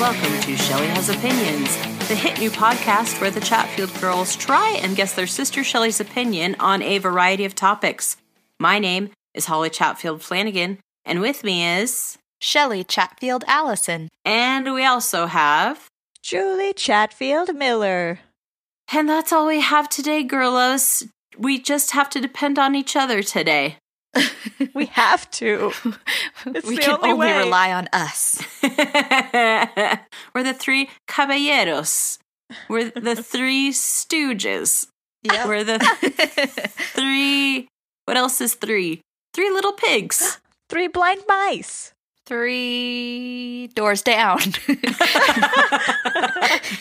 welcome to Shelly Has Opinions, the hit new podcast where the Chatfield girls try and guess their sister Shelly's opinion on a variety of topics. My name is Holly Chatfield Flanagan, and with me is. Shelly Chatfield Allison. And we also have. Julie Chatfield Miller. And that's all we have today, girlos. We just have to depend on each other today. we have to. It's we can only, only rely on us. We're the three caballeros. We're the three stooges. Yeah. We're the three. What else is three? Three little pigs. three blind mice. Three doors down.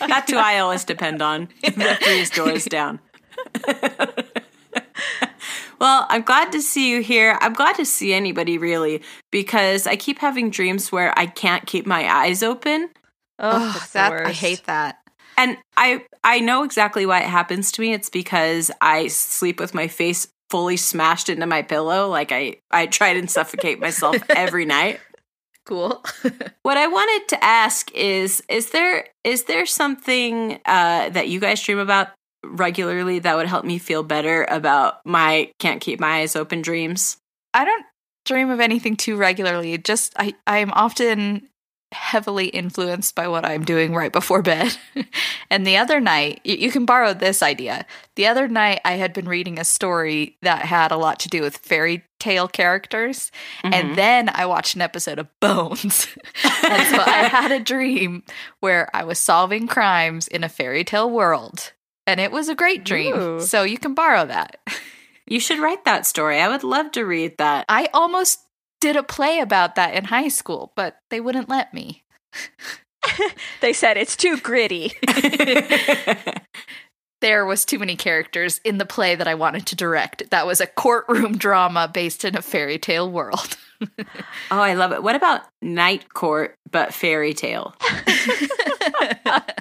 That's who I always depend on. The three doors down. Well, I'm glad to see you here. I'm glad to see anybody really because I keep having dreams where I can't keep my eyes open. Oh, oh that I hate that. And I I know exactly why it happens to me. It's because I sleep with my face fully smashed into my pillow like I I try to suffocate myself every night. Cool. what I wanted to ask is is there is there something uh, that you guys dream about regularly that would help me feel better about my can't keep my eyes open dreams? I don't dream of anything too regularly. Just I I'm often heavily influenced by what I'm doing right before bed. and the other night, you, you, can borrow this idea. The other night, I had been reading a story that had a lot to do with fairy tale characters. Mm-hmm. And then I watched an episode of Bones. and so I had a dream where I was solving crimes in a fairy tale world and it was a great dream. Ooh. So you can borrow that. You should write that story. I would love to read that. I almost did a play about that in high school, but they wouldn't let me. they said it's too gritty. there was too many characters in the play that I wanted to direct. That was a courtroom drama based in a fairy tale world. oh, I love it. What about Night Court but fairy tale?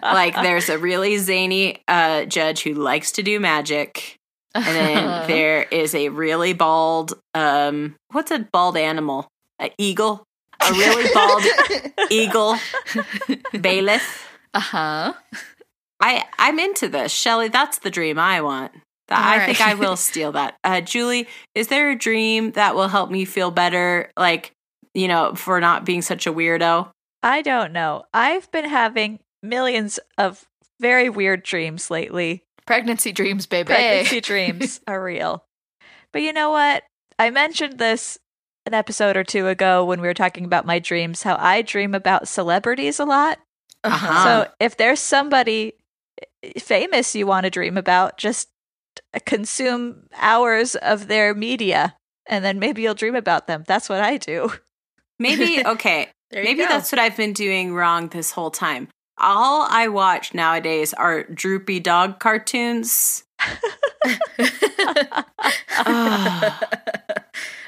Like there's a really zany uh, judge who likes to do magic. And then there is a really bald um what's a bald animal? An eagle? A really bald eagle bailiff. Uh-huh. I I'm into this. Shelly, that's the dream I want. That, I right. think I will steal that. Uh, Julie, is there a dream that will help me feel better, like, you know, for not being such a weirdo? I don't know. I've been having millions of very weird dreams lately. Pregnancy dreams, baby. Pregnancy dreams are real. But you know what? I mentioned this an episode or two ago when we were talking about my dreams, how I dream about celebrities a lot. Uh-huh. So if there's somebody famous you want to dream about, just consume hours of their media and then maybe you'll dream about them. That's what I do. Maybe, okay. Maybe go. that's what I've been doing wrong this whole time. All I watch nowadays are droopy dog cartoons.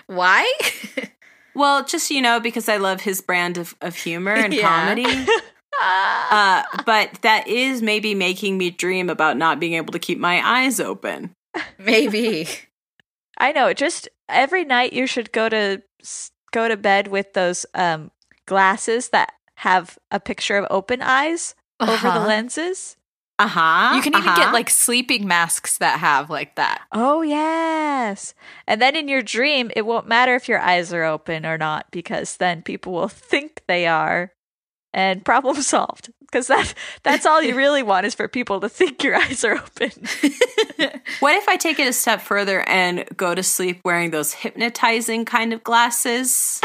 Why? well, just, you know, because I love his brand of, of humor and yeah. comedy. uh, but that is maybe making me dream about not being able to keep my eyes open. Maybe. I know. Just every night you should go to go to bed with those um, glasses that have a picture of open eyes uh-huh. over the uh-huh. lenses. Uh huh. You can even uh-huh. get like sleeping masks that have like that. Oh, yes. And then in your dream, it won't matter if your eyes are open or not because then people will think they are and problem solved because that that's all you really want is for people to think your eyes are open. what if I take it a step further and go to sleep wearing those hypnotizing kind of glasses?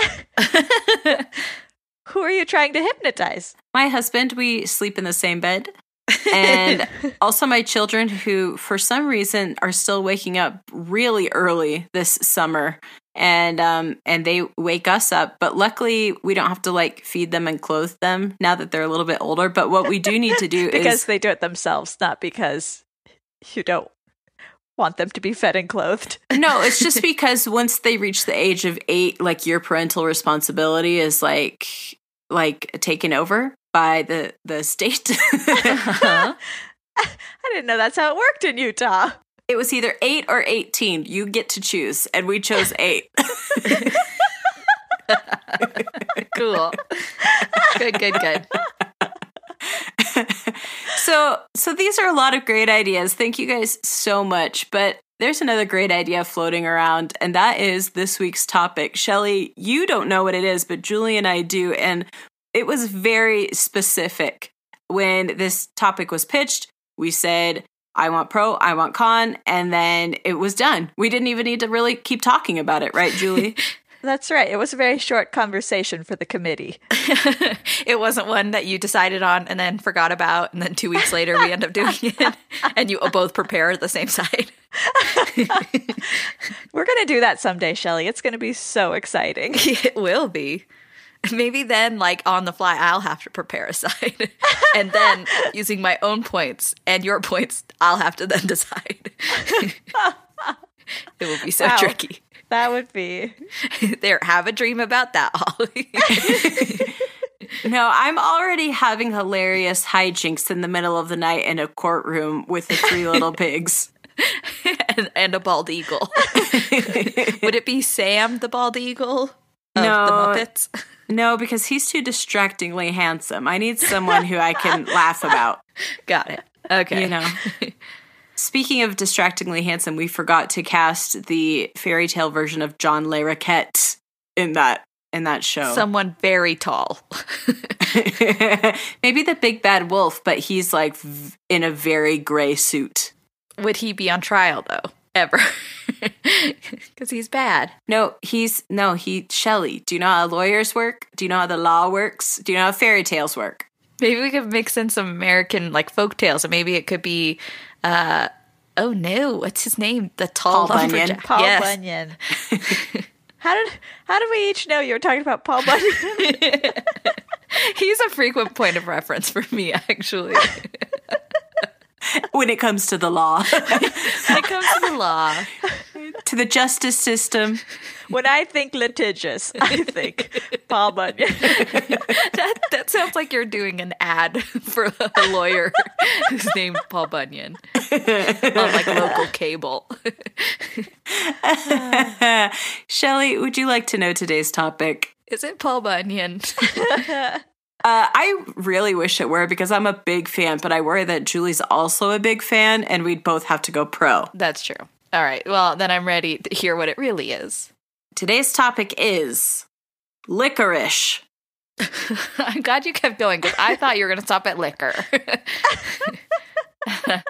Who are you trying to hypnotize? My husband, we sleep in the same bed. and also my children who for some reason are still waking up really early this summer and um and they wake us up but luckily we don't have to like feed them and clothe them now that they're a little bit older but what we do need to do because is, because they do it themselves not because you don't want them to be fed and clothed no it's just because once they reach the age of 8 like your parental responsibility is like like taken over by the the state uh-huh. I didn't know that's how it worked in Utah. It was either eight or 18. You get to choose. And we chose eight. cool. Good, good, good. so so these are a lot of great ideas. Thank you guys so much. But there's another great idea floating around, and that is this week's topic. Shelly, you don't know what it is, but Julie and I do, and it was very specific. When this topic was pitched, we said, I want pro, I want con, and then it was done. We didn't even need to really keep talking about it, right, Julie? That's right. It was a very short conversation for the committee. it wasn't one that you decided on and then forgot about, and then two weeks later we end up doing it, and you both prepare the same side. We're going to do that someday, Shelly. It's going to be so exciting. It will be. Maybe then, like on the fly, I'll have to prepare a side. and then using my own points and your points, I'll have to then decide. it will be so Wow. tricky. That would be. there, have a dream about that, Holly. no, I'm already having hilarious hijinks in the middle of the night in a courtroom with the three little pigs. and, and a bald eagle. Would it be Sam the bald eagle? Of No. the Muppets. No, because he's too distractingly handsome. I need someone who I can laugh about. Got it. Okay. You know. Speaking of distractingly handsome, we forgot to cast the fairy tale version of John Larroquette in that in that show. someone very tall. Maybe the big bad wolf, but he's like v- in a very gray suit. Would he be on trial though? Ever? Because he's bad. No, he's no, he Shelley. Do you know how lawyers work? Do you know how the law works? Do you know how fairy tales work? Maybe we could mix in some American like folk tales, and maybe it could be. Uh Oh no! What's his name? The tall Paul Bunyan. Paul yes. Bunyan. how did how did we each know you were talking about Paul Bunyan? He's a frequent point of reference for me, actually. When it comes to the law, when it comes to the law, to the justice system, when I think litigious, I think Paul Bunyan. that that sounds like you're doing an ad for a lawyer who's named Paul Bunyan on like local cable. Shelley, would you like to know today's topic? Is it Paul Bunyan? Uh, I really wish it were because I'm a big fan, but I worry that Julie's also a big fan, and we'd both have to go pro. That's true. All right. Well, then I'm ready to hear what it really is. Today's topic is licorice. I'm glad you kept going because I thought you were going to stop at liquor.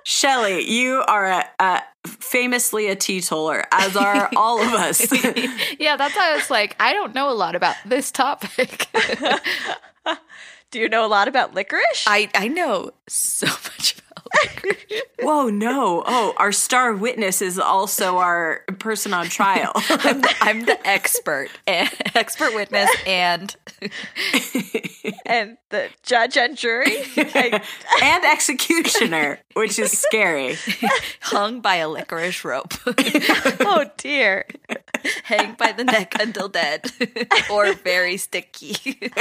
Shelley, you are a, a famously a teetotaler, as are all of us. yeah, that's why I was like, I don't know a lot about this topic. Do you know a lot about licorice? I I know so much about liquor. Whoa, no. Oh, our star witness is also our person on trial. I'm the, I'm the expert, eh, expert witness, and and the judge and jury. I- and executioner, which is scary. hung by a licorice rope, oh dear. hanged by the neck until dead, or very sticky.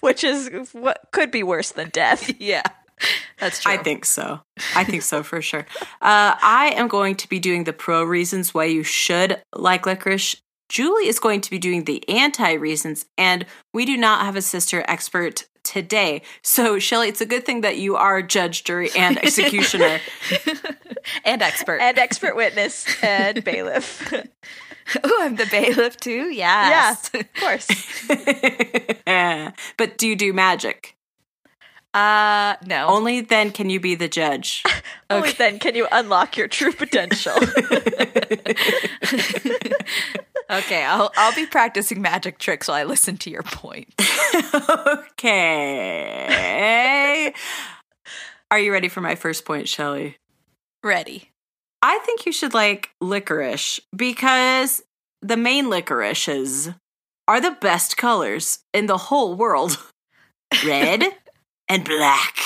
Which is what could be worse than death. yeah, that's true. I think so. I think so for sure. Uh, I am going to be doing the pro reasons why you should like licorice. Julie is going to be doing the anti reasons, and we do not have a sister expert today. So, Shelly, it's a good thing that you are judge, jury, and executioner. and expert. And expert witness and bailiff. oh, I'm the bailiff too. Yes. Yeah, of course. but do you do magic? Uh, no. Only then can you be the judge. Only then can you unlock your true potential. Okay, I'll I'll be practicing magic tricks while I listen to your point. okay. Are you ready for my first point, Shelly? Ready. I think you should like licorice because the main licorices are the best colors in the whole world red and black.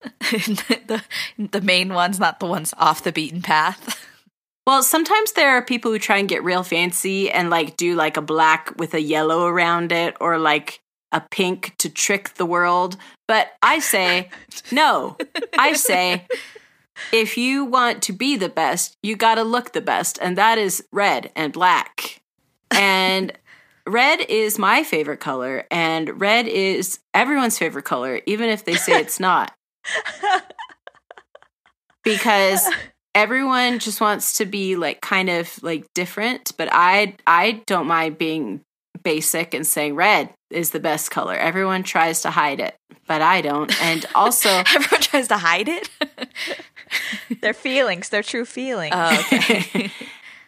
the the main ones, not the ones off the beaten path. Well, sometimes there are people who try and get real fancy and like do like a black with a yellow around it or like a pink to trick the world. But I say, no. I say, if you want to be the best, you got to look the best. And that is red and black. And red is my favorite color, and red is everyone's favorite color, even if they say it's not. because everyone just wants to be like kind of like different, but I I don't mind being basic and saying red is the best color. Everyone tries to hide it, but I don't. And also Everyone tries to hide it. their feelings, their true feelings. Oh, okay.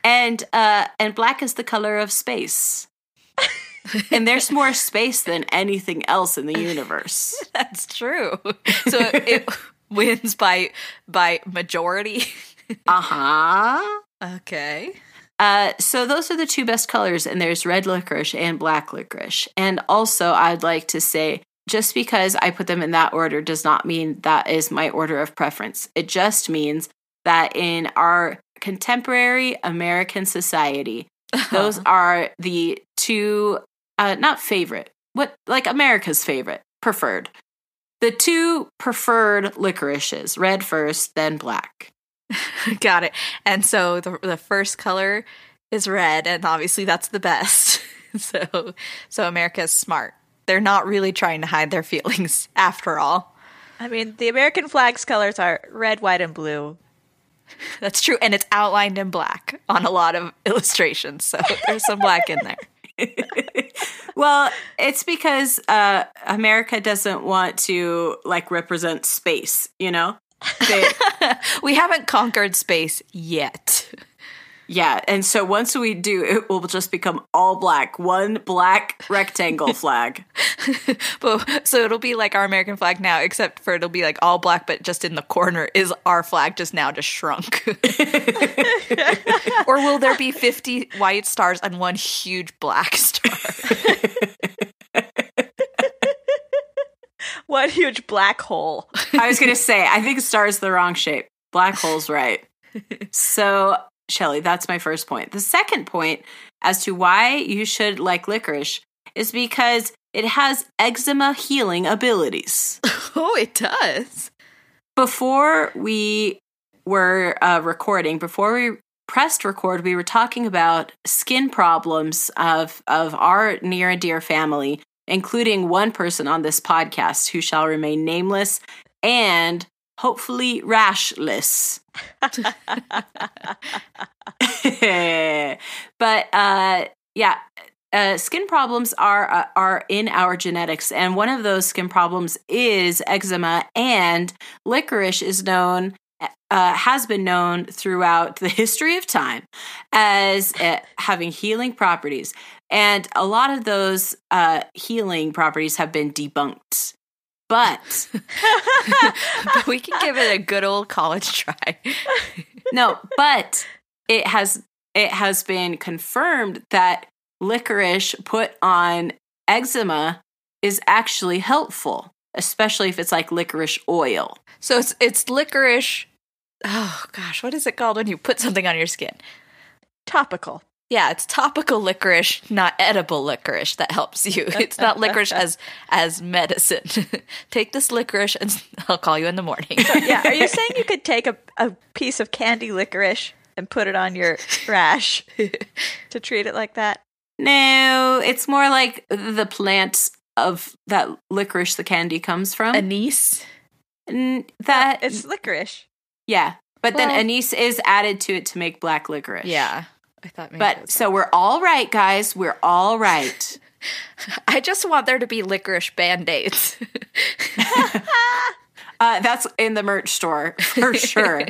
and uh and black is the color of space. and there's more space than anything else in the universe. That's true. So it wins by by majority. Uh-huh. Okay. Uh, so those are the two best colors, and there's red licorice and black licorice. And also, I'd like to say, just because I put them in that order does not mean that is my order of preference. It just means that in our contemporary American society, those are the two, uh, not favorite, what like America's favorite, preferred. The two preferred licorices, red first, then black. Got it. And so the the first color is red, and obviously that's the best. so so America's smart. They're not really trying to hide their feelings after all. I mean, the American flag's colors are red, white, and blue. That's true, and it's outlined in black on a lot of illustrations. So there's some black in there. Well, it's because uh, America doesn't want to like represent space, you know? They, we haven't conquered space yet. Yeah, and so once we do, it will just become all black, one black rectangle flag. but so it'll be like our American flag now, except for it'll be like all black, but just in the corner is our flag just now just shrunk. or will there be 50 white stars and one huge black star? One huge black hole. I was going to say, I think star's the wrong shape. Black hole's right. So, Shelly, that's my first point. The second point as to why you should like licorice is because it has eczema healing abilities. oh, it does. Before we were uh, recording, before we pressed record, we were talking about skin problems of of our near and dear family, including one person on this podcast who shall remain nameless and hopefully rashless. but uh, yeah, uh, skin problems are uh, are in our genetics, and one of those skin problems is eczema. And licorice is known, uh, has been known throughout the history of time as uh, having healing properties, and a lot of those uh, healing properties have been debunked. But but we can give it a good old college try. no, but it has it has been confirmed that licorice put on eczema is actually helpful, especially if it's like licorice oil. So it's it's licorice. Oh gosh, what is it called when you put something on your skin? Topical. Yeah, it's topical licorice, not edible licorice that helps you. It's not licorice as as medicine. take this licorice and I'll call you in the morning. yeah, are you saying you could take a, a piece of candy licorice and put it on your rash to treat it like that? No, it's more like the plant of that licorice the candy comes from. Anise? N- that It's licorice. yeah, but then Well- anise is added to it to make black licorice. Yeah. I thought But so we're all right, guys. We're all right. I just want there to be licorice band-aids. Uh, that's in the merch store for sure.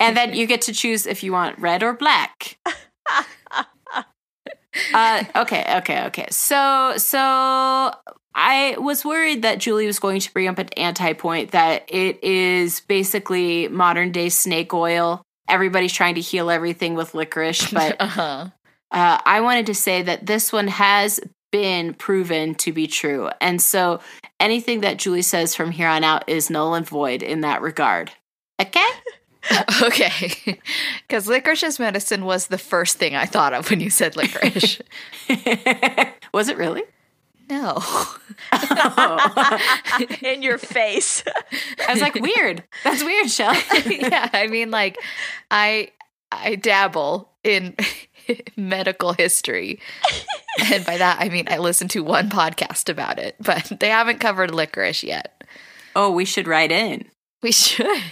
and then you get to choose if you want red or black. uh, okay, okay, okay. So, so I was worried that Julie was going to bring up an anti point that it is basically modern day snake oil. Everybody's trying to heal everything with licorice, but uh-huh. uh, I wanted to say that this one has been proven to be true. And so anything that Julie says from here on out is null and void in that regard. Okay? Okay. Cuz licorice as medicine was the first thing I thought of when you said licorice. Was it really? No. Oh. In your face. I was like, weird. That's weird, Shell. yeah, I mean like I I dabble in medical history. and by that, I mean I listened to one podcast about it, but they haven't covered licorice yet. Oh, we should write in. We should.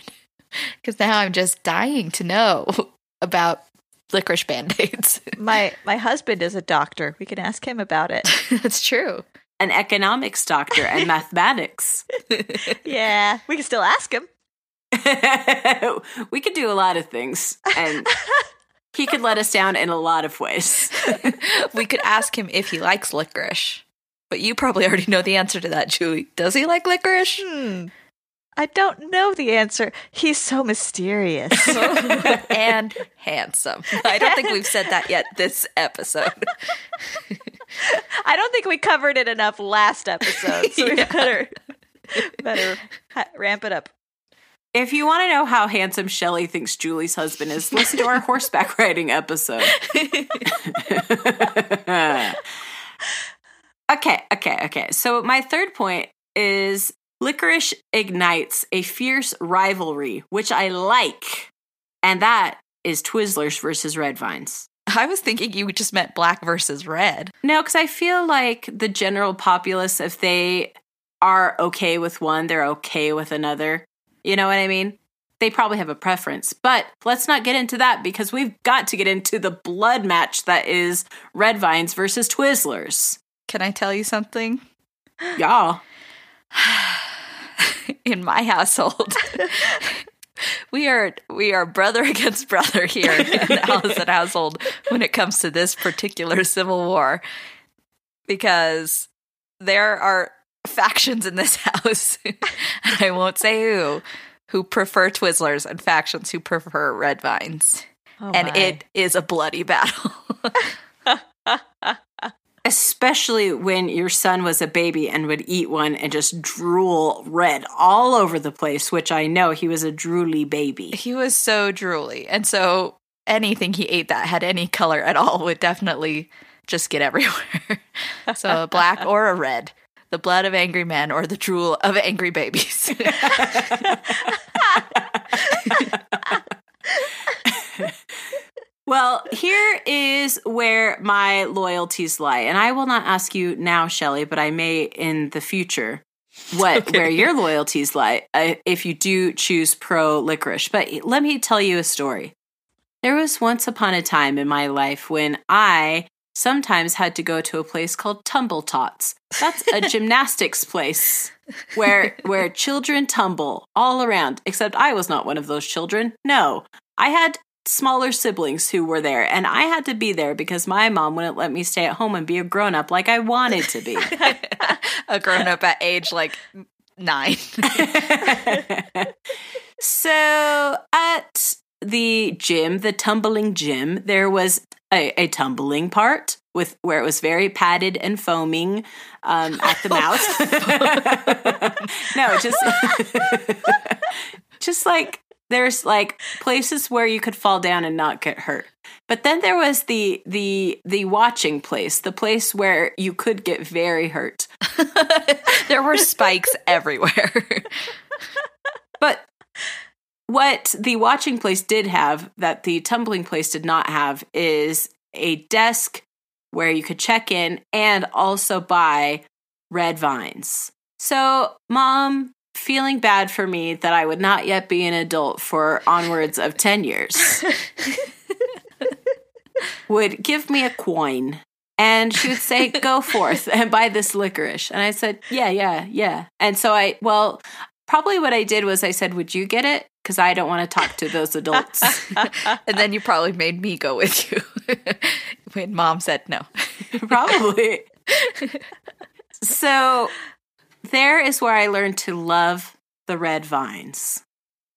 Because now I'm just dying to know about licorice band aids. My my husband is a doctor. We can ask him about it. That's true. An economics doctor and mathematics. yeah, we can still ask him. we could do a lot of things. And he could let us down in a lot of ways. we could ask him if he likes licorice. But you probably already know the answer to that, Julie. Does he like licorice? Hmm. I don't know the answer. He's so mysterious. and handsome. I don't think we've said that yet this episode. I don't think we covered it enough last episode, so we Yeah. better better ha- ramp it up. If you want to know how handsome Shelley thinks Julie's husband is, listen to our horseback riding episode. okay, okay, okay. So my third point is licorice ignites a fierce rivalry, which I like. And that is Twizzlers versus Red Vines. I was thinking you just meant black versus red. No, because I feel like the general populace, if they are okay with one, they're okay with another. You know what I mean? They probably have a preference. But let's not get into that because we've got to get into the blood match that is Red Vines versus Twizzlers. Can I tell you something? Y'all. In my household, we are we are brother against brother here in the Allison household when it comes to this particular civil war, because there are factions in this house, and I won't say who, who prefer Twizzlers and factions who prefer Red Vines, Oh and my. it is a bloody battle. Especially when your son was a baby and would eat one and just drool red all over the place, which I know he was a drooly baby. he was so drooly, and so anything he ate that had any color at all would definitely just get everywhere. so a black or a red, the blood of angry men or the drool of angry babies. Well, here is where my loyalties lie. And I will not ask you now, Shelley, but I may in the future what Okay. where your loyalties lie uh, if you do choose pro licorice. But let me tell you a story. There was once upon a time in my life when I sometimes had to go to a place called Tumble Tots. That's a gymnastics place where where children tumble all around. Except I was not one of those children. No, I had smaller siblings who were there, and I had to be there because my mom wouldn't let me stay at home and be a grown up like I wanted to be. a grown up at age like nine. so at the gym, the tumbling gym, there was a, a tumbling part with where it was very padded and foaming um, at the mouth. no, just just like there's like places where you could fall down and not get hurt. But then there was the the the watching place, the place where you could get very hurt. there were spikes everywhere. But what the watching place did have that the tumbling place did not have is a desk where you could check in and also buy red vines. So, mom, feeling bad for me that I would not yet be an adult for onwards of 10 years, would give me a coin and she would say, Go forth and buy this licorice. And I said, Yeah, yeah, yeah. And so I, well, probably what I did was I said, Would you get it? Because I don't want to talk to those adults. and then you probably made me go with you when mom said no. probably. so there is where I learned to love the red vines.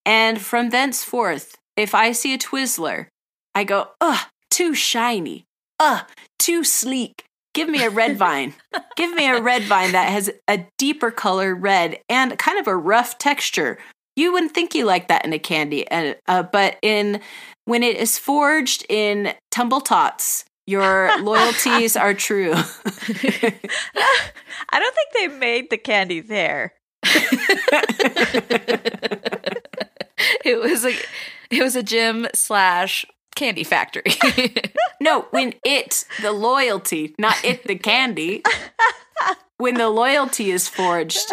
And from thenceforth, if I see a Twizzler, I go, ugh, too shiny. Ugh, too sleek. Give me a red vine. Give me a red vine that has a deeper color red and kind of a rough texture. You wouldn't think you like that in a candy, and uh, but in when it is forged in tumble tots, your loyalties are true. I don't think they made the candy there. it was a it was a gym slash candy factory. No, when it, the loyalty, not it, the candy. When the loyalty is forged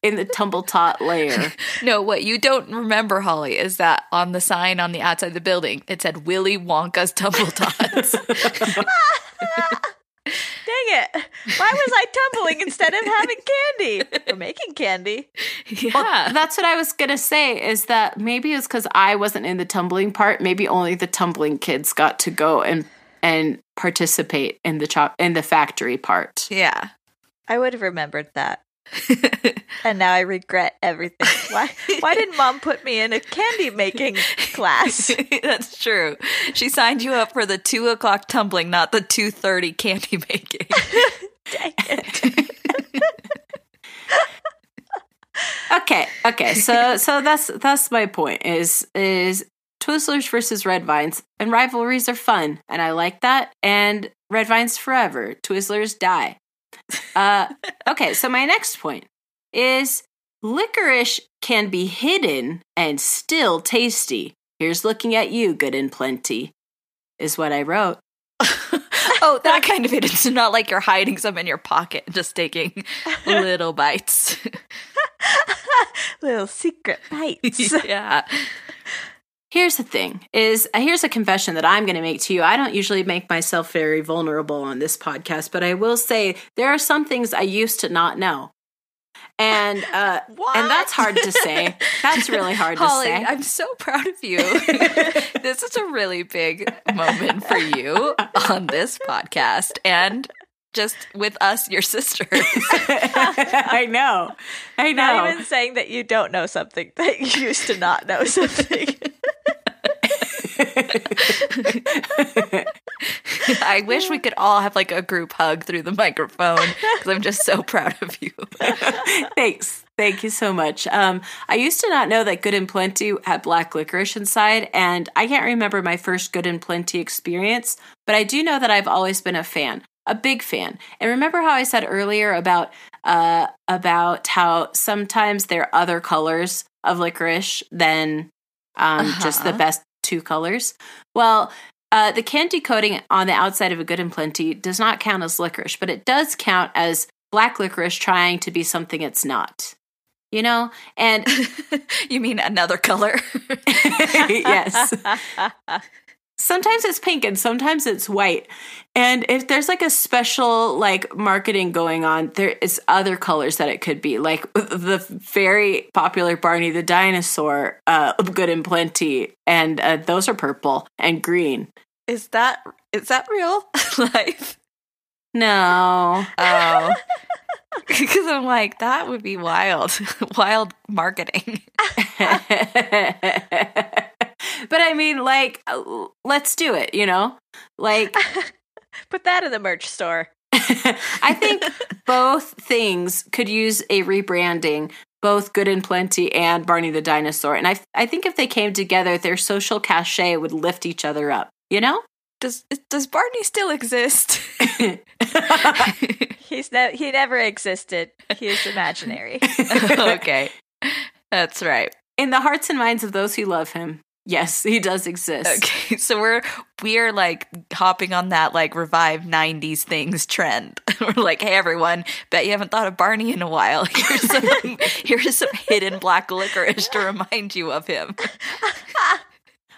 in the tumble tot layer. no, what you don't remember, Holly, is that on the sign on the outside of the building, it said Willy Wonka's Tumble Tots. Dang it. Why was I tumbling instead of having candy? Or making candy. yeah. Well, that's what I was gonna say. Is that maybe it's because I wasn't in the tumbling part. Maybe only the tumbling kids got to go and and participate in the chop in the factory part. yeah. I would have remembered that. And now I regret everything. Why why didn't mom put me in a candy making class? That's true. She signed you up for the two o'clock tumbling, not the two thirty candy making. Dang it. Okay, okay. So so that's that's my point. Is is Twizzlers versus Red Vines and rivalries are fun, and I like that. And Red Vines forever, Twizzlers die. Uh, okay, so my next point is licorice can be hidden and still tasty. Here's looking at you, good and plenty, is what I wrote. oh, that kind of it. It's not like you're hiding some in your pocket, and just taking little bites. Little secret bites. yeah. Here's the thing is uh, here's a confession that I'm going to make to you. I don't usually make myself very vulnerable on this podcast, but I will say there are some things I used to not know. And uh and that's hard to say. That's really hard to say. I'm so proud of you. this is a really big moment for you on this podcast and just with us, your sisters. I know. I know. Not even saying that you don't know something, that you used to not know something. I wish we could all have like a group hug through the microphone because I'm just so proud of you. Thanks. Thank you so much. Um, I used to not know that Good and Plenty had black licorice inside, and I can't remember my first Good and Plenty experience, but I do know that I've always been a fan, a big fan. And remember how I said earlier about uh, about how sometimes there are other colors of licorice than um, just the Uh-huh. best two colors? Well, uh, the candy coating on the outside of a Good and Plenty does not count as licorice, but it does count as black licorice trying to be something it's not. You know? And you mean another color? yes. Sometimes it's pink and sometimes it's white. And if there's like a special like marketing going on, there is other colors that it could be. Like the very popular Barney the dinosaur, uh, Good and Plenty, and uh, those are purple and green. is that is that real life? No. Oh. Because I'm like, that would be wild. wild marketing. but I mean, like, uh, let's do it, you know? Like, Put that in the merch store. I think both things could use a rebranding, both Good and Plenty and Barney the Dinosaur. And I, I think if they came together, their social cachet would lift each other up, you know? Does does Barney still exist? He's ne- he never existed. He is imaginary. okay. That's right. In the hearts and minds of those who love him, yes, he does exist. Okay. So we're we're like hopping on that like revived 90s things trend. We're like, "Hey everyone, bet you haven't thought of Barney in a while. Here's some here's some hidden black licorice to remind you of him."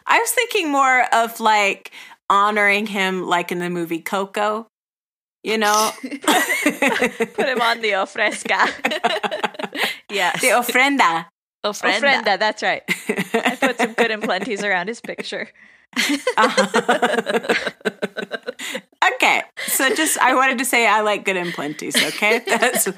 I was thinking more of like honoring him, like in the movie Coco, you know? Put him on the ofresca. Yes. the ofrenda. Ofrenda. Ofrenda, that's right. I put some good and plenties around his picture. okay, so just I wanted to say I like good and plenties. Okay, that's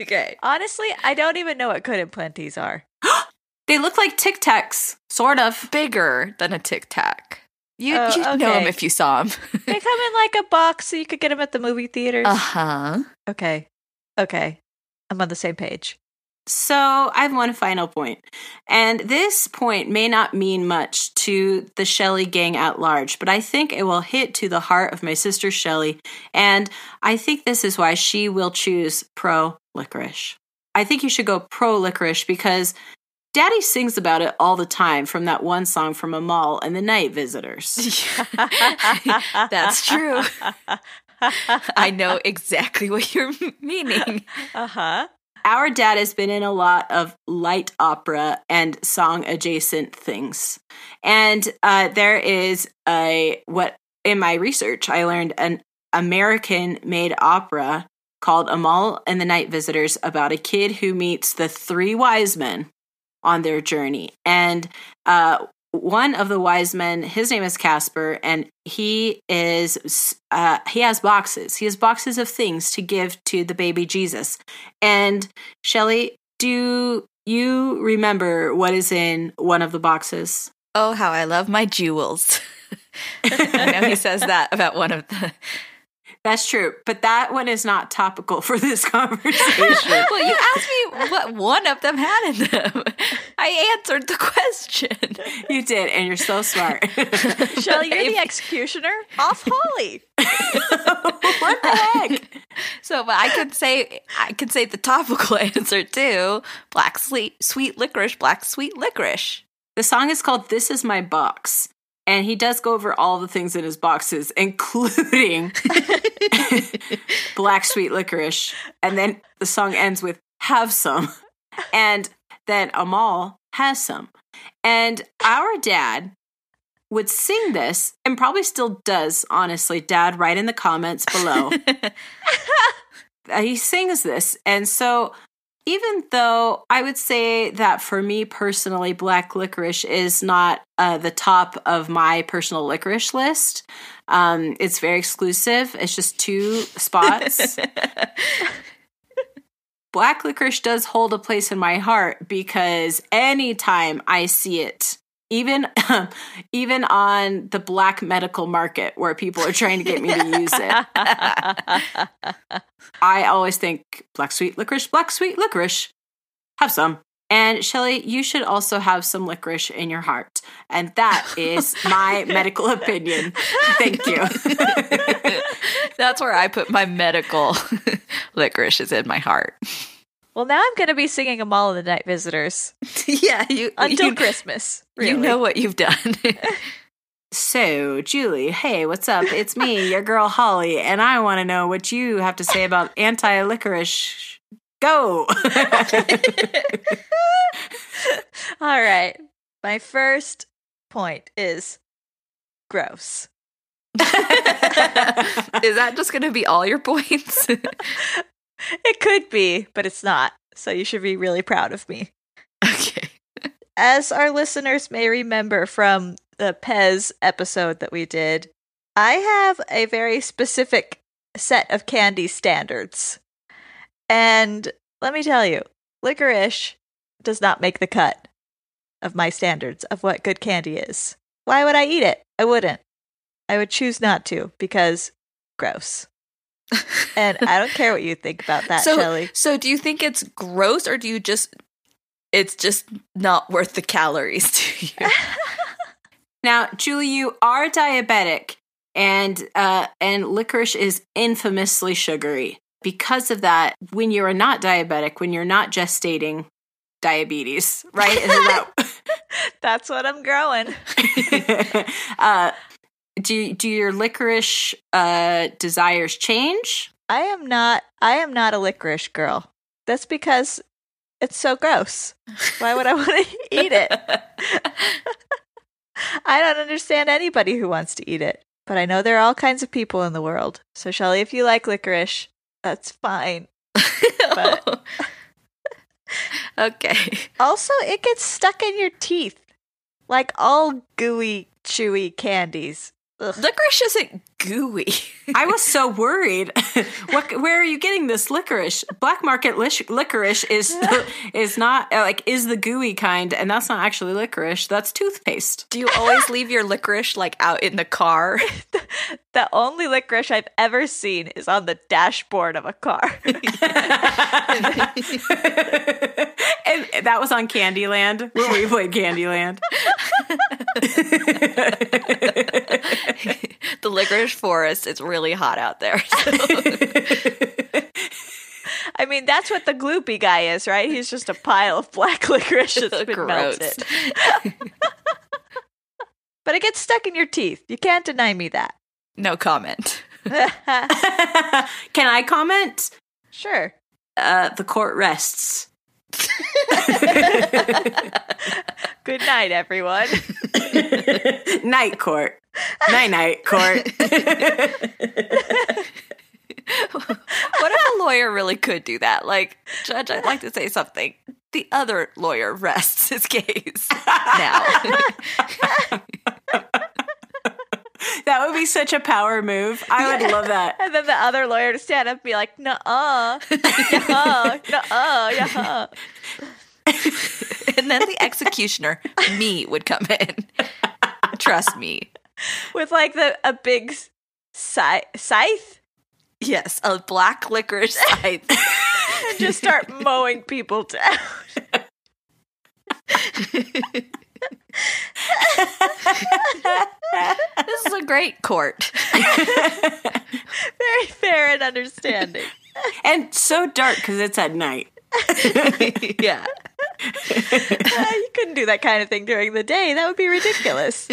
okay. Honestly, I don't even know what good and plenties are. they look like Tic Tacs, sort of. Bigger than a Tic Tac. You Oh, you'd know them if you saw them. They come in like a box so you could get them at the movie theaters. Uh huh. Okay. Okay. I'm on the same page. So I have one final point, and this point may not mean much to the Shelley gang at large, but I think it will hit to the heart of my sister Shelley, and I think this is why she will choose pro licorice. I think you should go pro licorice because Daddy sings about it all the time from that one song from Amahl and the Night Visitors. That's true. I know exactly what you're meaning. Uh huh. Our dad has been in a lot of light opera and song adjacent things. And uh, there is a, what in my research, I learned an American made opera called Amahl and the Night Visitors about a kid who meets the three wise men on their journey. And uh, one of the wise men, his name is Kaspar, and he is uh, he has boxes. He has boxes of things to give to the baby Jesus. And Shelly, do you remember what is in one of the boxes? Oh, how I love my jewels. I know he says that about one of the That's true, but that one is not topical for this conversation. well, you asked me what one of them had in them. I answered the question. you did, and you're so smart. Shelly, you're the executioner off Holly. what the heck? So, but I could say I could say the topical answer too. Black sweet sweet licorice, black sweet licorice. The song is called "This Is My Box." And he does go over all the things in his boxes, including black sweet licorice. And then the song ends with have some. And then Amahl has some. And our dad would sing this and probably still does, honestly. Dad, write in the comments below. uh, he sings this. And so even though I would say that for me personally, black licorice is not uh, the top of my personal licorice list. Um, it's very exclusive. It's just two spots. black licorice does hold a place in my heart because anytime I see it, even even on the black medical market where people are trying to get me to use it. I always think black sweet licorice, black sweet licorice. Have some. And Shelly, you should also have some licorice in your heart. And that is my medical opinion. Thank you. That's where I put my medical licorice is in my heart. Well, now I'm going to be singing them all of the Night Visitors. yeah, you until you, Christmas. Really. You know what you've done. so, Julie, hey, what's up? It's me, your girl Holly, and I want to know what you have to say about anti licorice. Go. all right. My first point is gross. is that just going to be all your points? It could be, but it's not. So you should be really proud of me. Okay. As our listeners may remember from the Pez episode that we did, I have a very specific set of candy standards. And let me tell you, licorice does not make the cut of my standards of what good candy is. Why would I eat it? I wouldn't. I would choose not to because gross and I don't care what you think about that, so, Shelly. So, do you think it's gross, or do you just it's just not worth the calories to you? now, Julie, you are diabetic, and uh, and licorice is infamously sugary. Because of that, when you are not diabetic, when you're not gestating diabetes, right? that- That's what I'm growing. uh, do do your licorice uh, desires change? I am not. I am not a licorice girl. That's because it's so gross. Why would I want to eat it? I don't understand anybody who wants to eat it, but I know there are all kinds of people in the world. So, Shelly, if you like licorice, that's fine. But okay. Also, it gets stuck in your teeth like all gooey, chewy candies. Ugh. Licorice isn't gooey. I was so worried. what? Where are you getting this licorice? Black market licorice is is not uh, like is the gooey kind, and that's not actually licorice. That's toothpaste. Do you always leave your licorice like out in the car? the only licorice I've ever seen is on the dashboard of a car. and that was on Candyland when we played Candyland. the licorice forest. It's really hot out there. So. I mean, that's what the gloopy guy is, right? He's just a pile of black licorice that's been Gross. melted. But it gets stuck in your teeth. You can't deny me that. No comment. Can I comment? sure. Uh, the court rests. Good night, everyone. night court. Night night court. What if a lawyer really could do that? Like, Judge, I'd like to say something. The other lawyer rests his case now. that would be such a power move. I would love that. And then the other lawyer to stand up and be like, nuh-uh, yeah, nuh-uh, yeah. and then the executioner, me, would come in. Trust me. With like the a big scythe, scythe Yes, a black licorice scythe. and just start mowing people down. This is a great court. Very fair and understanding. and so dark because it's at night. yeah. Uh, you couldn't do that kind of thing during the day. That would be ridiculous.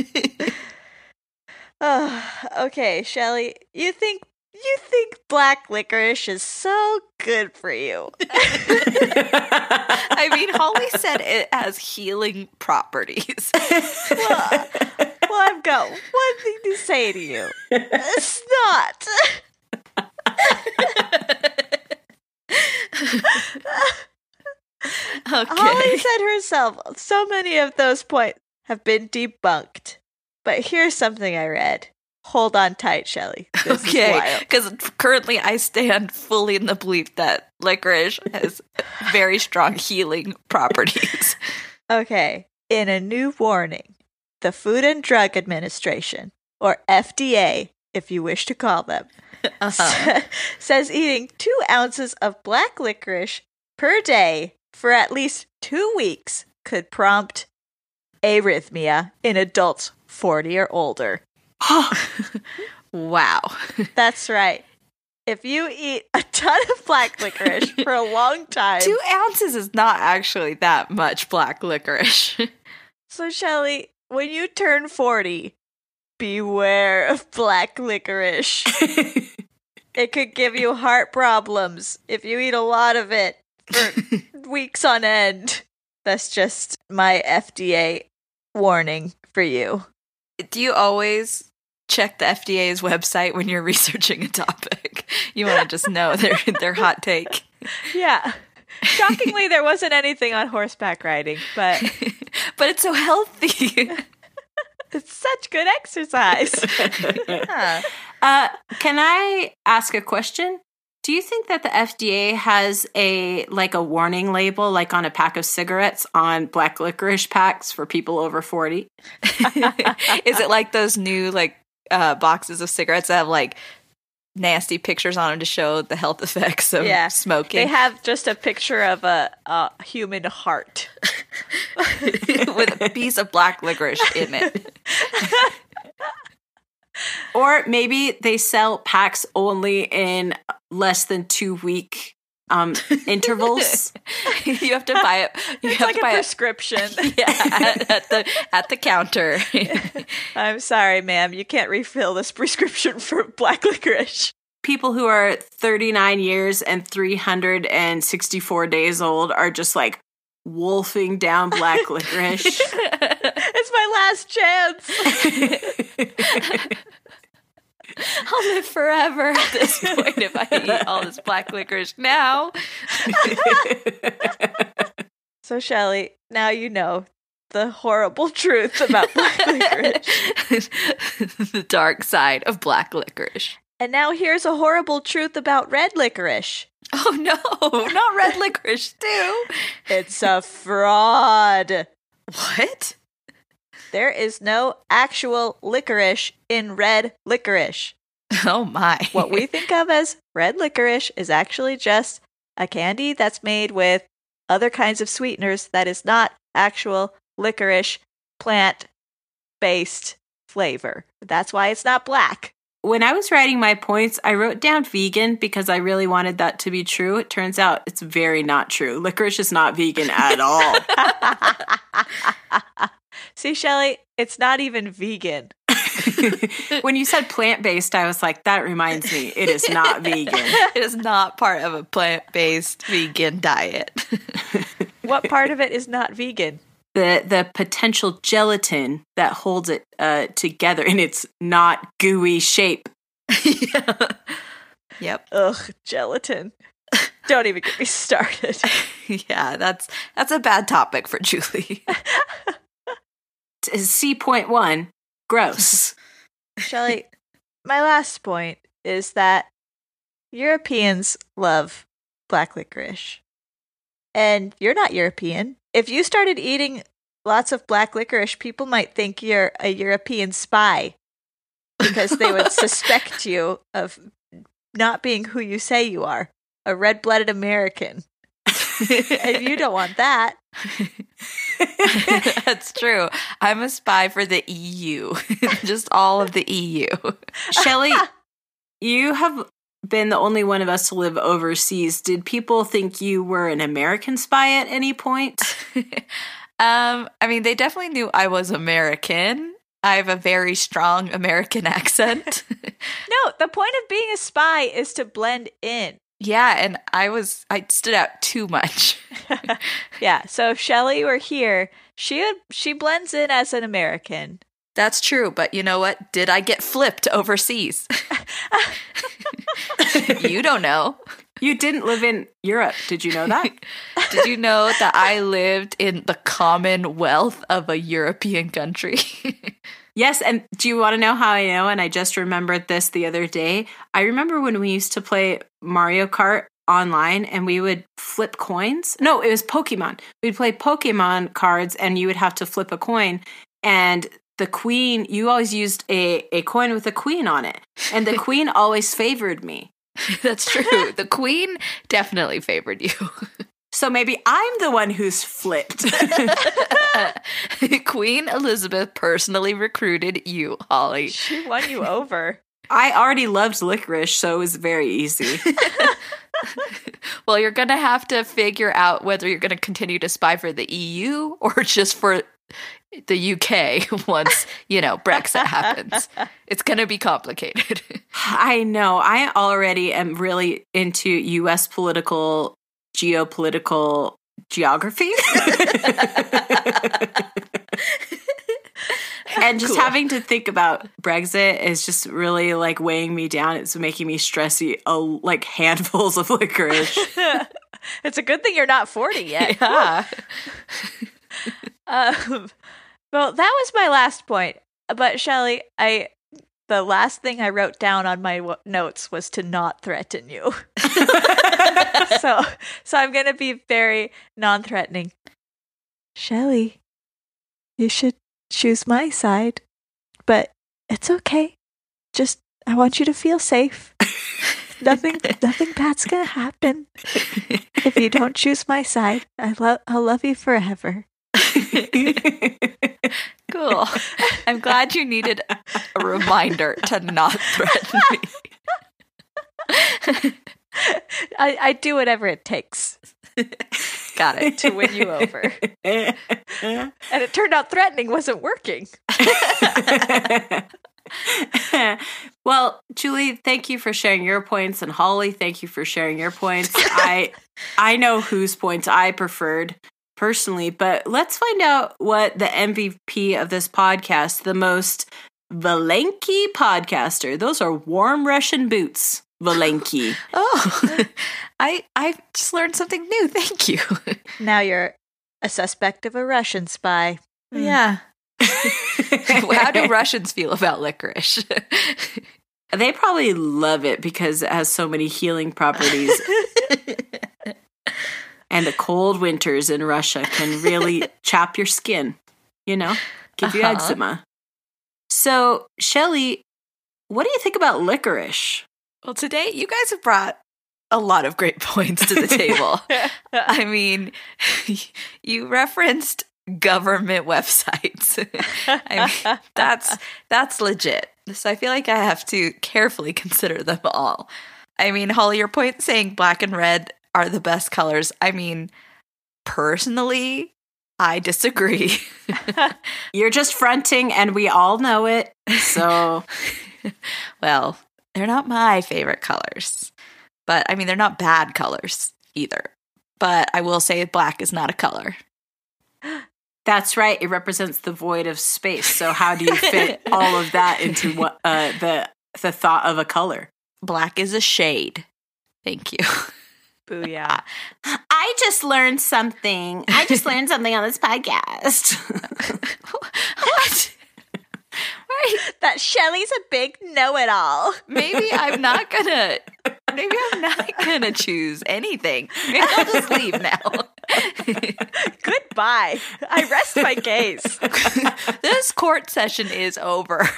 Oh, okay, Shelly. You think you think black licorice is so good for you. I mean, Holly said it has healing properties. well, well, I've got one thing to say to you. It's not. Okay. Holly said herself, so many of those points have been debunked. But here's something I read. Hold on tight, Shelly. Okay, because currently I stand fully in the belief that licorice has very strong healing properties. Okay. In a new warning, the Food and Drug Administration, or FDA, if you wish to call them, Uh-huh. says eating two ounces of black licorice per day for at least two weeks could prompt arrhythmia in adults 40 or older. Oh wow. That's right. If you eat a ton of black licorice for a long time, Two ounces is not actually that much black licorice. so Shelly, when you turn 40, beware of black licorice. it could give you heart problems if you eat a lot of it for weeks on end. That's just my FDA warning for you. Do you always check the FDA's website when you're researching a topic? You want to just know their their hot take. Yeah. Shockingly, there wasn't anything on horseback riding, but but it's so healthy. it's such good exercise. Huh. Uh, can I ask a question? Do you think that the FDA has a like a warning label, like on a pack of cigarettes, on black licorice packs for people over forty? Is it like those new like uh, boxes of cigarettes that have like nasty pictures on them to show the health effects of Yeah. smoking? They have just a picture of a, a human heart. with a piece of black licorice in it. Or maybe they sell packs only in less than two week um, intervals. you have to buy it. You It's have like to a buy it. prescription. Yeah, at, at the at the counter. I'm sorry, ma'am. You can't refill this prescription for black licorice. people who are 39 years and 364 days old are just like wolfing down black licorice. It's my last chance. I'll live forever at this point if I eat all this black licorice now. So, Shelly, now you know the horrible truth about black licorice. the dark side of black licorice. And now here's a horrible truth about red licorice. Oh no, not red licorice too. It's a fraud. What? There is no actual licorice in red licorice. Oh my. What we think of as red licorice is actually just a candy that's made with other kinds of sweeteners that is not actual licorice plant based flavor. That's why it's not black. when I was writing my points, I wrote down vegan because I really wanted that to be true. It turns out it's very not true. Licorice is not vegan at all. See, Shelly, it's not even vegan. when you said plant based, I was like, that reminds me, it is not vegan. it is not part of a plant based vegan diet. what part of it is not vegan? The the potential gelatin that holds it uh, together in its not gooey shape. yeah. Yep. Ugh, gelatin. Don't even get me started. yeah, that's that's a bad topic for Julie. C point one, gross. Shelly, my last point is that Europeans love black licorice. And you're not European. If you started eating lots of black licorice, people might think you're a European spy because they would suspect you of not being who you say you are a red blooded American. and you don't want that. That's true. I'm a spy for the EU, just all of the EU. Shelly, you have been the only one of us to live overseas. Did people think you were an American spy at any point? um, I mean, they definitely knew I was American. I have a very strong American accent. no, the point of being a spy is to blend in. Yeah, and I was I stood out too much. yeah, so if Shelly were here, she would she blends in as an American. That's true, but you know what? Did I get flipped overseas? you don't know. You didn't live in Europe. Did you know that? Did you know that I lived in the commonwealth of a European country? Yes, and do you want to know how I know? And I just remembered this the other day. I remember when we used to play Mario Kart online and we would flip coins. No, it was Pokemon. We'd play Pokemon cards and you would have to flip a coin. And the queen, you always used a, a coin with a queen on it. And the queen always favored me. That's true. The queen definitely favored you. So maybe I'm the one who's flipped. Queen Elizabeth personally recruited you, Holly. She won you over. I already loved licorice, so it was very easy. well, you're going to have to figure out whether you're going to continue to spy for the EU or just for the UK once, you know, Brexit happens. It's going to be complicated. I know. I already am really into US political geopolitical geography. and just cool. having to think about Brexit is just really like weighing me down. It's making me stressy, uh, like handfuls of licorice. it's a good thing you're not 40 yet. Yeah. um, well, that was my last point. But Shelly, I the last thing I wrote down on my w- notes was to not threaten you. so, so I'm going to be very non-threatening. Shelly, you should choose my side, but it's okay. Just I want you to feel safe. nothing, nothing bad's gonna happen if you don't choose my side. I love, I'll love you forever. cool. I'm glad you needed a reminder to not threaten me. I, I do whatever it takes. Got it. To win you over. and it turned out threatening wasn't working. well, Julie, thank you for sharing your points and Holly, thank you for sharing your points. I I know whose points I preferred personally, but let's find out what the MVP of this podcast, the most Valenki podcaster. Those are warm Russian boots. Valenki. oh, I I just learned something new. Thank you. now you're a suspect of a Russian spy. Hmm. Yeah. How do Russians feel about licorice? they probably love it because it has so many healing properties. And the cold winters in Russia can really chop your skin, you know, give you uh-huh. eczema. So, Shelly, what do you think about licorice? Well, today you guys have brought a lot of great points to the table. I mean, you referenced government websites. I mean, that's that's legit. So I feel like I have to carefully consider them all. I mean, Holly, your point saying black and red are the best colors. I mean, personally, I disagree. You're just fronting, and we all know it. So, well, they're not my favorite colors, but I mean, they're not bad colors either. But I will say black is not a color. That's right. It represents the void of space. So how do you fit all of that into what uh, the the thought of a color? Black is a shade. Thank you. Booyah. I just learned something. I just learned something on this podcast. what? Right. That Shelly's a big know-it-all. Maybe I'm not gonna. Maybe I'm not gonna choose anything. Maybe I'll just leave now. Goodbye. I rest my case. this court session is over.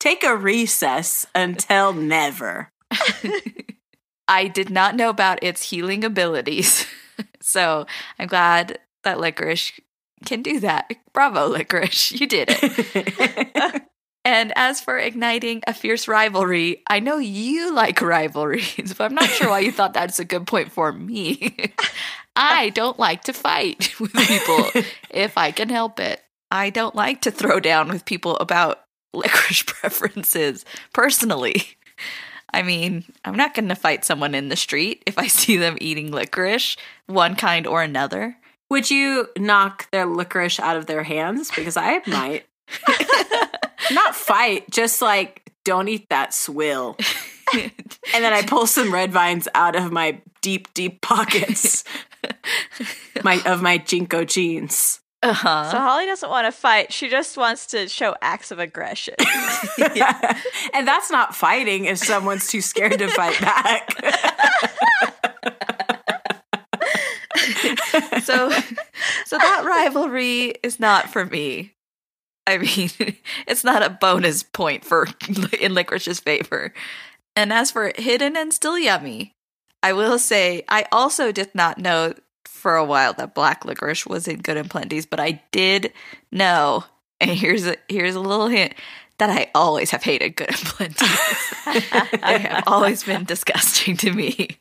Take a recess until never. I did not know about its healing abilities. so I'm glad that licorice can do that. Bravo, licorice. You did it. and as for igniting a fierce rivalry, I know you like rivalries, but I'm not sure why you thought that's a good point for me. I don't like to fight with people if I can help it. I don't like to throw down with people about licorice preferences personally. I mean, I'm not going to fight someone in the street if I see them eating licorice, one kind or another. Would you knock their licorice out of their hands? Because I might. Not fight, just like don't eat that swill. and then I pull some red vines out of my deep, deep pockets my of my JNCO jeans. Uh-huh. So Holly doesn't want to fight. She just wants to show acts of aggression. and that's not fighting if someone's too scared to fight back. so so that rivalry is not for me. I mean, it's not a bonus point for in licorice's favor. And as for hidden and still yummy, I will say I also did not know for a while that black licorice was in good and plenty's, but I did know, and here's a here's a little hint that I always have hated good and plenty's. they have always been disgusting to me.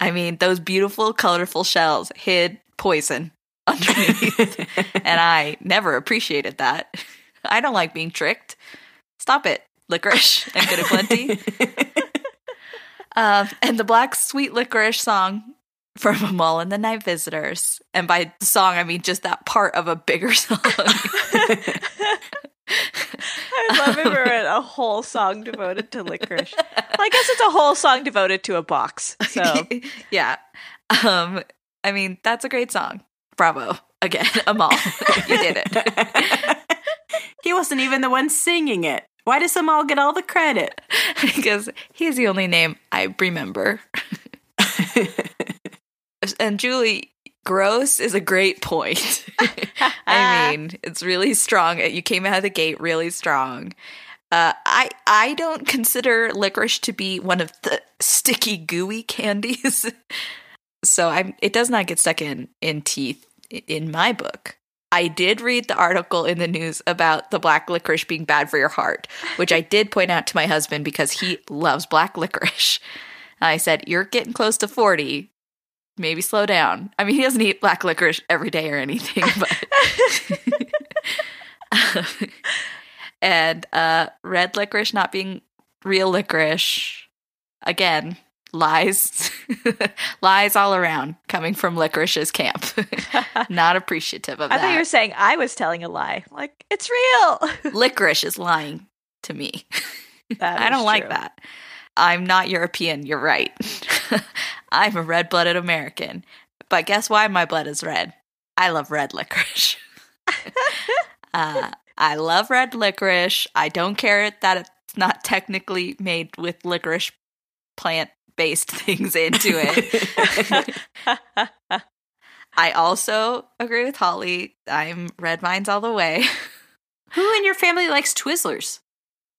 I mean, those beautiful, colorful shells hid poison underneath, and I never appreciated that. I don't like being tricked. Stop it, licorice and good and plenty. Um, and the black sweet licorice song from A Mall and the Night Visitors. And by song, I mean just that part of a bigger song. I love if we're in a whole song devoted to licorice. Well, I guess it's a whole song devoted to a box. So yeah. Um, I mean, that's a great song. Bravo. Again, Amahl. you did it. he wasn't even the one singing it. Why does Amahl get all the credit? because he's the only name I remember. And Julie, gross is a great point. I mean, it's really strong. You came out of the gate really strong. Uh, I I don't consider licorice to be one of the sticky, gooey candies. so I'm. It does not get stuck in in teeth in my book. I did read the article in the news about the black licorice being bad for your heart, which I did point out to my husband because he loves black licorice. I said, You're getting close to 40. Maybe slow down. I mean, he doesn't eat black licorice every day or anything, but. and uh, red licorice not being real licorice. Again, lies lies all around coming from licorice's camp not appreciative of I that I thought you were saying I was telling a lie. Like it's real. licorice is lying to me i don't like that i'm not european you're right i'm a red-blooded american but guess why my blood is red i love red licorice uh, i love red licorice i don't care that it's not technically made with licorice plant based things into it I also agree with Holly. I'm red vines all the way. Who in your family likes Twizzlers?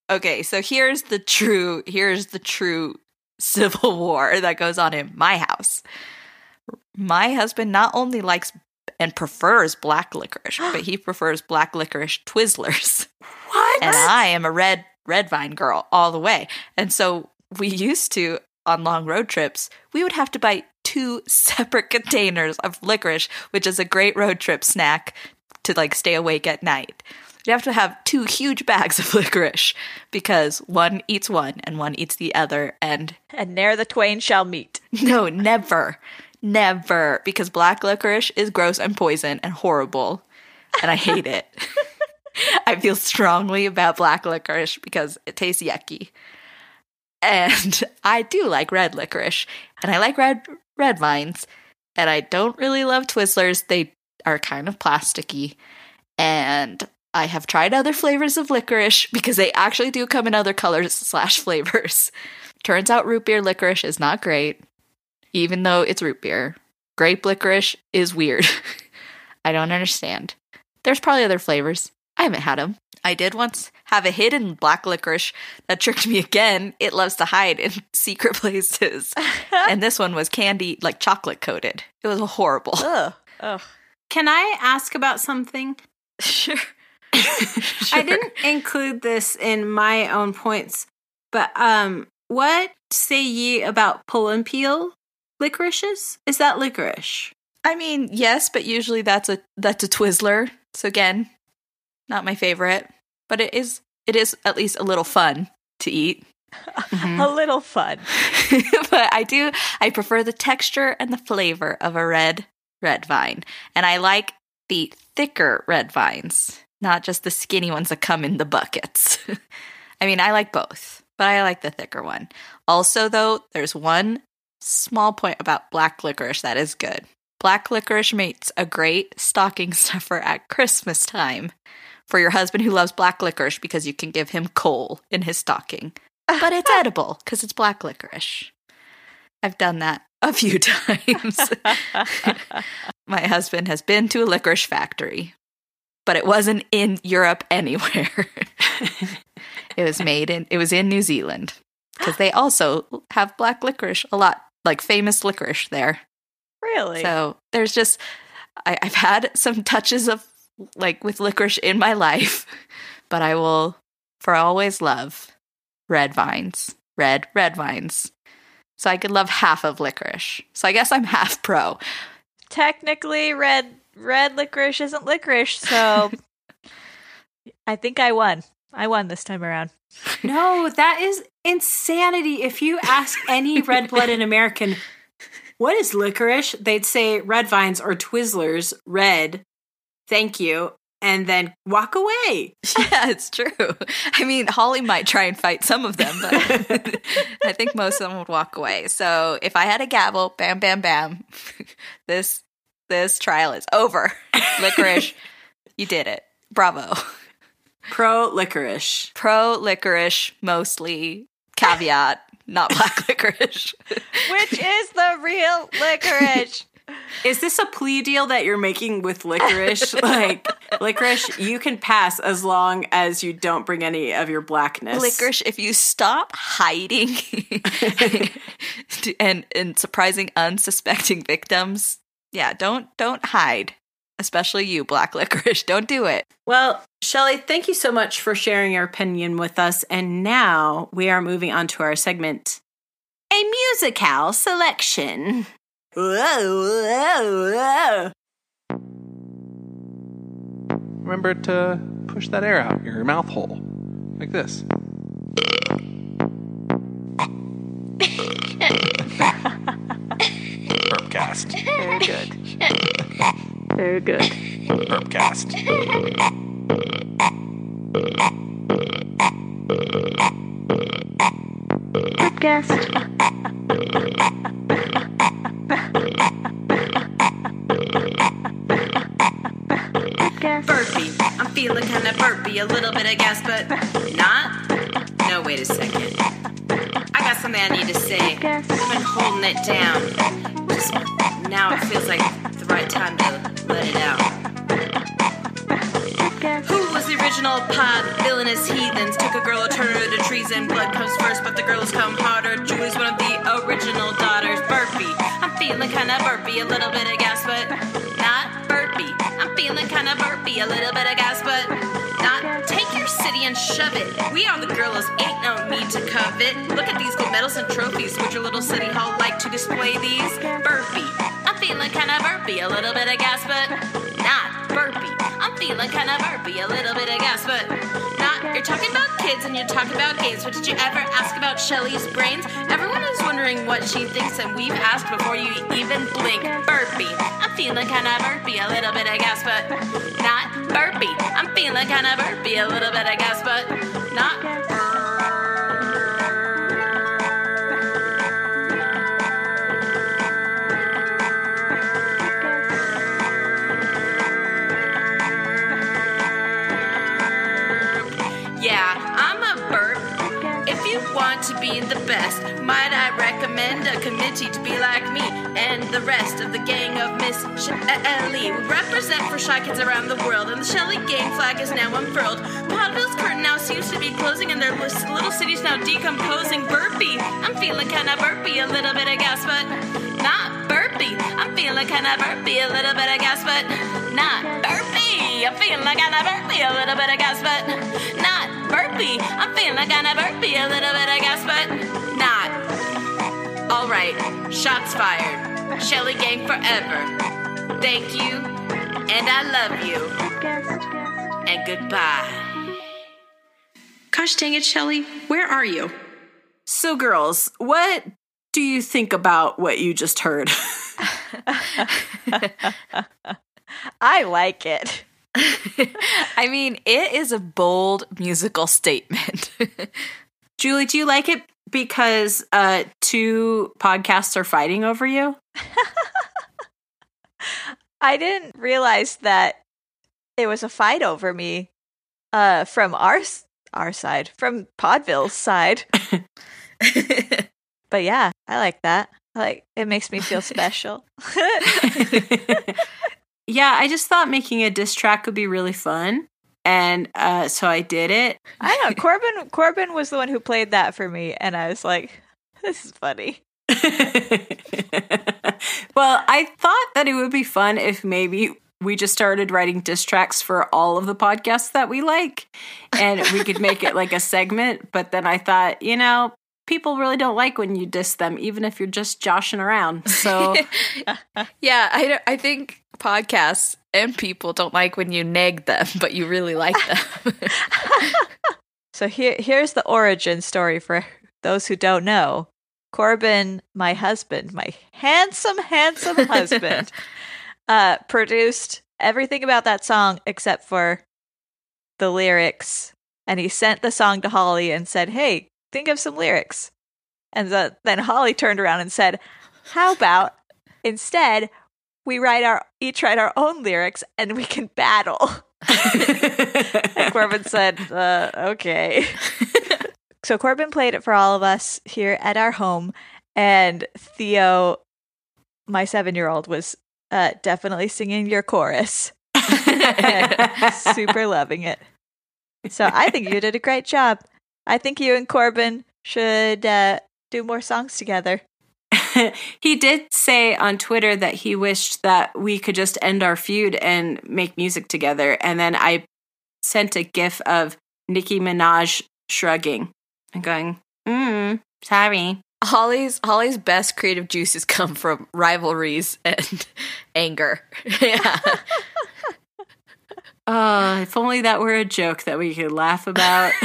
Okay, so here's the true here's the true civil war that goes on in my house. My husband not only likes and prefers black licorice, but he prefers black licorice Twizzlers. What? And I am a red red vine girl all the way. And so we used to on long road trips, we would have to buy two separate containers of licorice, which is a great road trip snack to like stay awake at night. You have to have two huge bags of licorice because one eats one and one eats the other. And And ne'er the twain shall meet. no, never, never, because black licorice is gross and poison and horrible. And I hate it. I feel strongly about black licorice because it tastes yucky. And I do like red licorice, and I like red red vines, and I don't really love Twizzlers. They are kind of plasticky, and I have tried other flavors of licorice because they actually do come in other colors slash flavors. Turns out root beer licorice is not great, even though it's root beer. Grape licorice is weird. I don't understand. There's probably other flavors. I haven't had them. I did once have a hidden black licorice that tricked me again. It loves to hide in secret places. and this one was candy, like chocolate coated. It was horrible. Ugh. Ugh. Can I ask about something? sure. I didn't include this in my own points, but um, what say ye about pull and peel licorices? Is that licorice? I mean, yes, but usually that's a that's a Twizzler. So again, not my favorite, but it is it is at least a little fun to eat. A little fun. but I do I prefer the texture and the flavor of a red red vine. And I like the thicker red vines, not just the skinny ones that come in the buckets. I mean, I like both, but I like the thicker one. Also though, there's one small point about black licorice that is good. Black licorice makes a great stocking stuffer at Christmas time for your husband who loves black licorice because you can give him coal in his stocking. But it's edible because it's black licorice. I've done that a few times. My husband has been to a licorice factory, but it wasn't in Europe anywhere. it was made in it was in New Zealand because they also have black licorice a lot, like famous licorice there. Really? So there's just I, I've had some touches of like with licorice in my life, but I will for always love red vines, red red vines. So I could love half of licorice. So I guess I'm half pro. Technically, red red licorice isn't licorice, so I think I won. I won this time around. No, that is insanity. If you ask any red blooded American, what is licorice? They'd say red vines or Twizzlers, red, thank you, and then walk away. Yeah, it's true. I mean, Holly might try and fight some of them, but I think most of them would walk away. So if I had a gavel, bam, bam, bam, this this trial is over. Licorice, you did it. Bravo. Pro licorice. Pro licorice, mostly. Caveat, not black licorice. Which is the real licorice? Is this a plea deal that you're making with licorice? like, licorice, you can pass as long as you don't bring any of your blackness. licorice, if you stop hiding and and surprising unsuspecting victims, yeah, don't don't hide. Especially you, black licorice. Don't do it. Well, Shelly, thank you so much for sharing your opinion with us. And now we are moving on to our segment A Musical Selection. Remember to push that air out your mouth hole. Like this. Burpcast. Very good. Very good. Burpcast. Burpy. I'm feeling kind of burpy, a little bit of gas, but not. No, wait a second. I got something I need to say. I've been holding it down. Now it feels like the right time to let it out. Who was the original pod? Villainous heathens took a girl, turned her to treason. Blood comes first, but the girls come harder. Julie's one of the original daughters. Burpy. I'm feeling kinda burpy, a little bit of gas, but not burpy. I'm feeling kinda burpy, a little bit of gas, but and shove it. We are the girls, ain't no need to covet. Look at these gold medals and trophies. Would your little city hall like to display these? Burpee. I'm feeling kinda burpy, a little bit of gas, but not burpy. Feeling kinda burpy, a little bit of gas, but not. You're talking about kids and you're talking about games, but did you ever ask about Shelly's brains? Everyone is wondering what she thinks, and we've asked before you even blink. Burpy, I'm feeling kinda burpy, a little bit of gas, but not burpy. I'm feeling kinda burpy, a little bit of gas, but not Yeah, best, might I recommend a committee to be like me and the rest of the gang of Miss Shelley. We represent for shy kids around the world, and the Shelley gang flag is now unfurled. Podville's curtain now seems to be closing, and their little city's now decomposing. Burpee, I'm feeling kinda burpy, a little bit of gas, but not burpy. I'm feeling kinda burpy, a little bit of gas, but not burpy. I'm feeling kinda burpy, a little bit of gas, but not burpy. I'm feeling kinda burpy, a little bit of gas, but not. All right, shots fired. Shelly Gang forever. Thank you, and I love you, and goodbye. Gosh dang it, Shelly, where are you? So, girls, what do you think about what you just heard? I like it. I mean, it is a bold musical statement. Julie, do you like it because uh, two podcasts are fighting over you? I didn't realize that it was a fight over me uh, from our our side, from Podville's side. But yeah, I like that. I like it makes me feel special. Yeah, I just thought making a diss track would be really fun. And uh, so I did it. I know Corbin. Corbin was the one who played that for me, and I was like, "This is funny." well, I thought that it would be fun if maybe we just started writing diss tracks for all of the podcasts that we like and we could make it like a segment. But then I thought, you know, people really don't like when you diss them, even if you're just joshing around. So yeah, I, I think podcasts and people don't like when you nag them, but you really like them. So here, here's the origin story for those who don't know. Corbin, my husband, my handsome, handsome husband, uh, produced everything about that song except for the lyrics. And he sent the song to Holly and said, Hey, think of some lyrics. And the, then Holly turned around and said, How about instead we write our each write our own lyrics and we can battle? And Corbin said, uh, okay. so Corbin played it for all of us here at our home, and Theo, my seven year old, was uh, definitely singing your chorus super loving it. So I think you did a great job. I think you and Corbin should uh, do more songs together. he did say on Twitter that he wished that we could just end our feud and make music together. And then I sent a gif of Nicki Minaj shrugging and going, mm, sorry. Holly's Holly's best creative juices come from rivalries and anger. yeah. Oh, if only that were a joke that we could laugh about.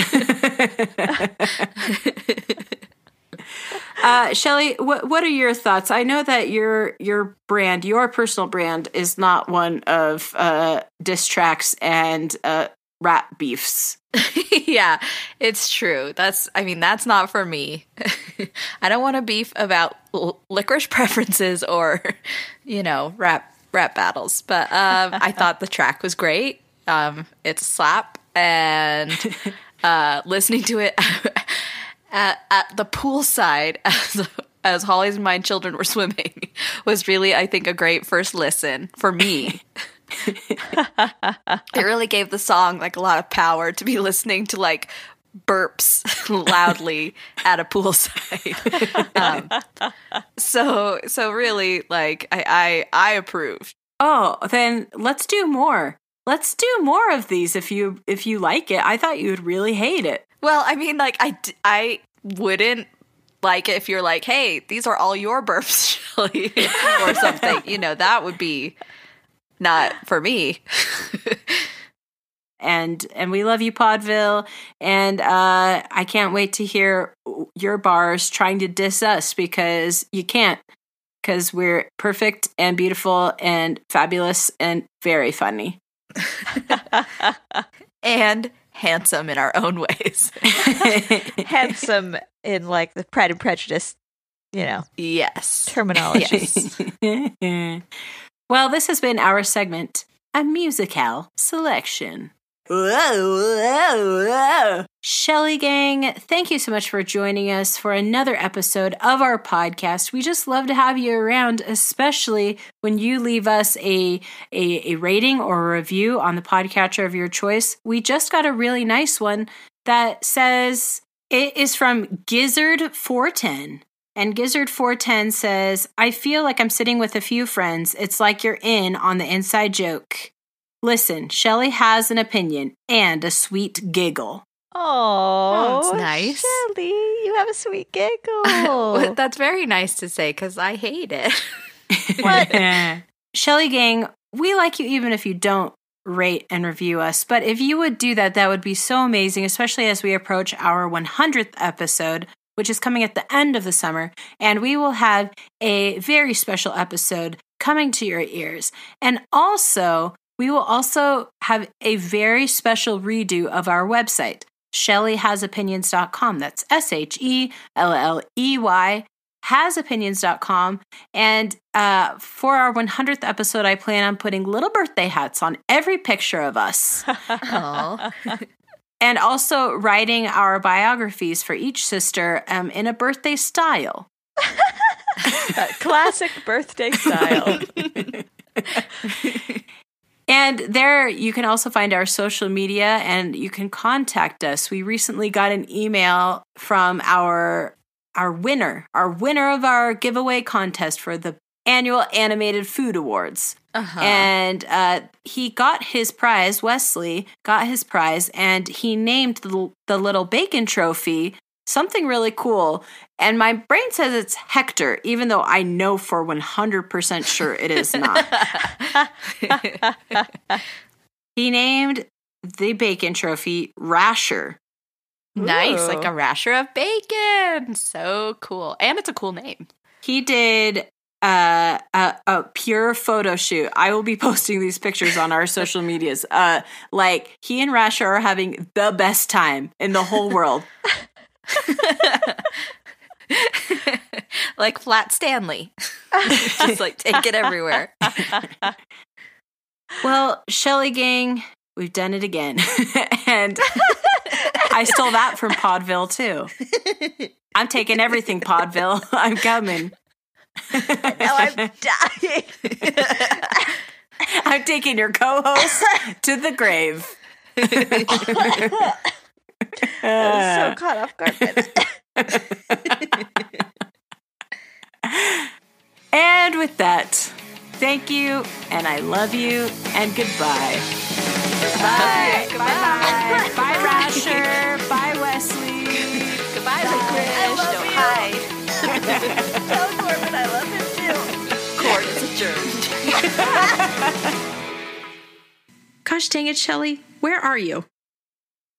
uh, Shelly, what what are your thoughts? I know that your your brand, your personal brand, is not one of uh, diss tracks and uh, rap beefs. yeah, it's true. That's I mean, that's not for me. I don't want to beef about l- licorice preferences or, you know, rap rap battles. But um, I thought the track was great. Um, it's a slap and uh, listening to it at, at the poolside as as Holly's and my children were swimming was really, I think, a great first listen for me. it really gave the song like a lot of power to be listening to like burps loudly at a poolside. um, so so really like I, I I approved. Oh, then let's do more. Let's do more of these if you if you like it. I thought you would really hate it. Well, I mean, like I I wouldn't like it if you're like, hey, these are all your burps, Shelly, or something. You know, that would be not for me. and and we love you podville and uh i can't wait to hear your bars trying to diss us because you can't because we're perfect and beautiful and fabulous and very funny and handsome in our own ways. Handsome in like the Pride and Prejudice, you know, yes. terminology. Yes. well, this has been our segment, a musical selection. Shelly Gang, thank you so much for joining us for another episode of our podcast. We just love to have you around, especially when you leave us a, a, a rating or a review on the podcatcher of your choice. We just got a really nice one that says it is from Gizzard410. And Gizzard410 says, I feel like I'm sitting with a few friends. It's like you're in on the inside joke. Listen, Shelly has an opinion and a sweet giggle. Oh, that's nice. Shelly, you have a sweet giggle. Well, That's very nice to say because I hate it. What? Shelly Gang, we like you even if you don't rate and review us. But if you would do that, that would be so amazing, especially as we approach our 100th episode, which is coming at the end of the summer. And we will have a very special episode coming to your ears. And also, we will also have a very special redo of our website, shelleyhasopinions.com. That's S H E L L E Y hasopinions.com. And uh, for our 100th episode, I plan on putting little birthday hats on every picture of us and also writing our biographies for each sister um, in a birthday style. Classic birthday style. And there you can also find our social media and you can contact us. We recently got an email from our our winner, our winner of our giveaway contest for the annual animated food awards. Uh-huh. And uh, he got his prize, Wesley got his prize, and he named the, the little bacon trophy something really cool. And my brain says it's Hector, even though I know for 100% sure it is not. he named the bacon trophy Rasher. nice, Ooh. like a rasher of bacon. So cool, and it's a cool name. He did uh, a, a pure photo shoot. I will be posting these pictures on our social medias. Uh, like he and Rasher are having the best time in the whole world. like Flat Stanley, just like take it everywhere. Well, Shelly Gang, we've done it again. and I stole that from Podville too. I'm taking everything, Podville. I'm coming. now I'm dying. I'm taking your co host to the grave. I was so caught off guard by that. And with that, thank you, and I love you, and goodbye. Bye. Bye. Bye. Bye, Rasher. Bye, Wesley. Goodbye, Licorice. love No, you. hi. Tell Corbin I love him too. Court is adjourned. Gosh dang it, Shelly. Where are you?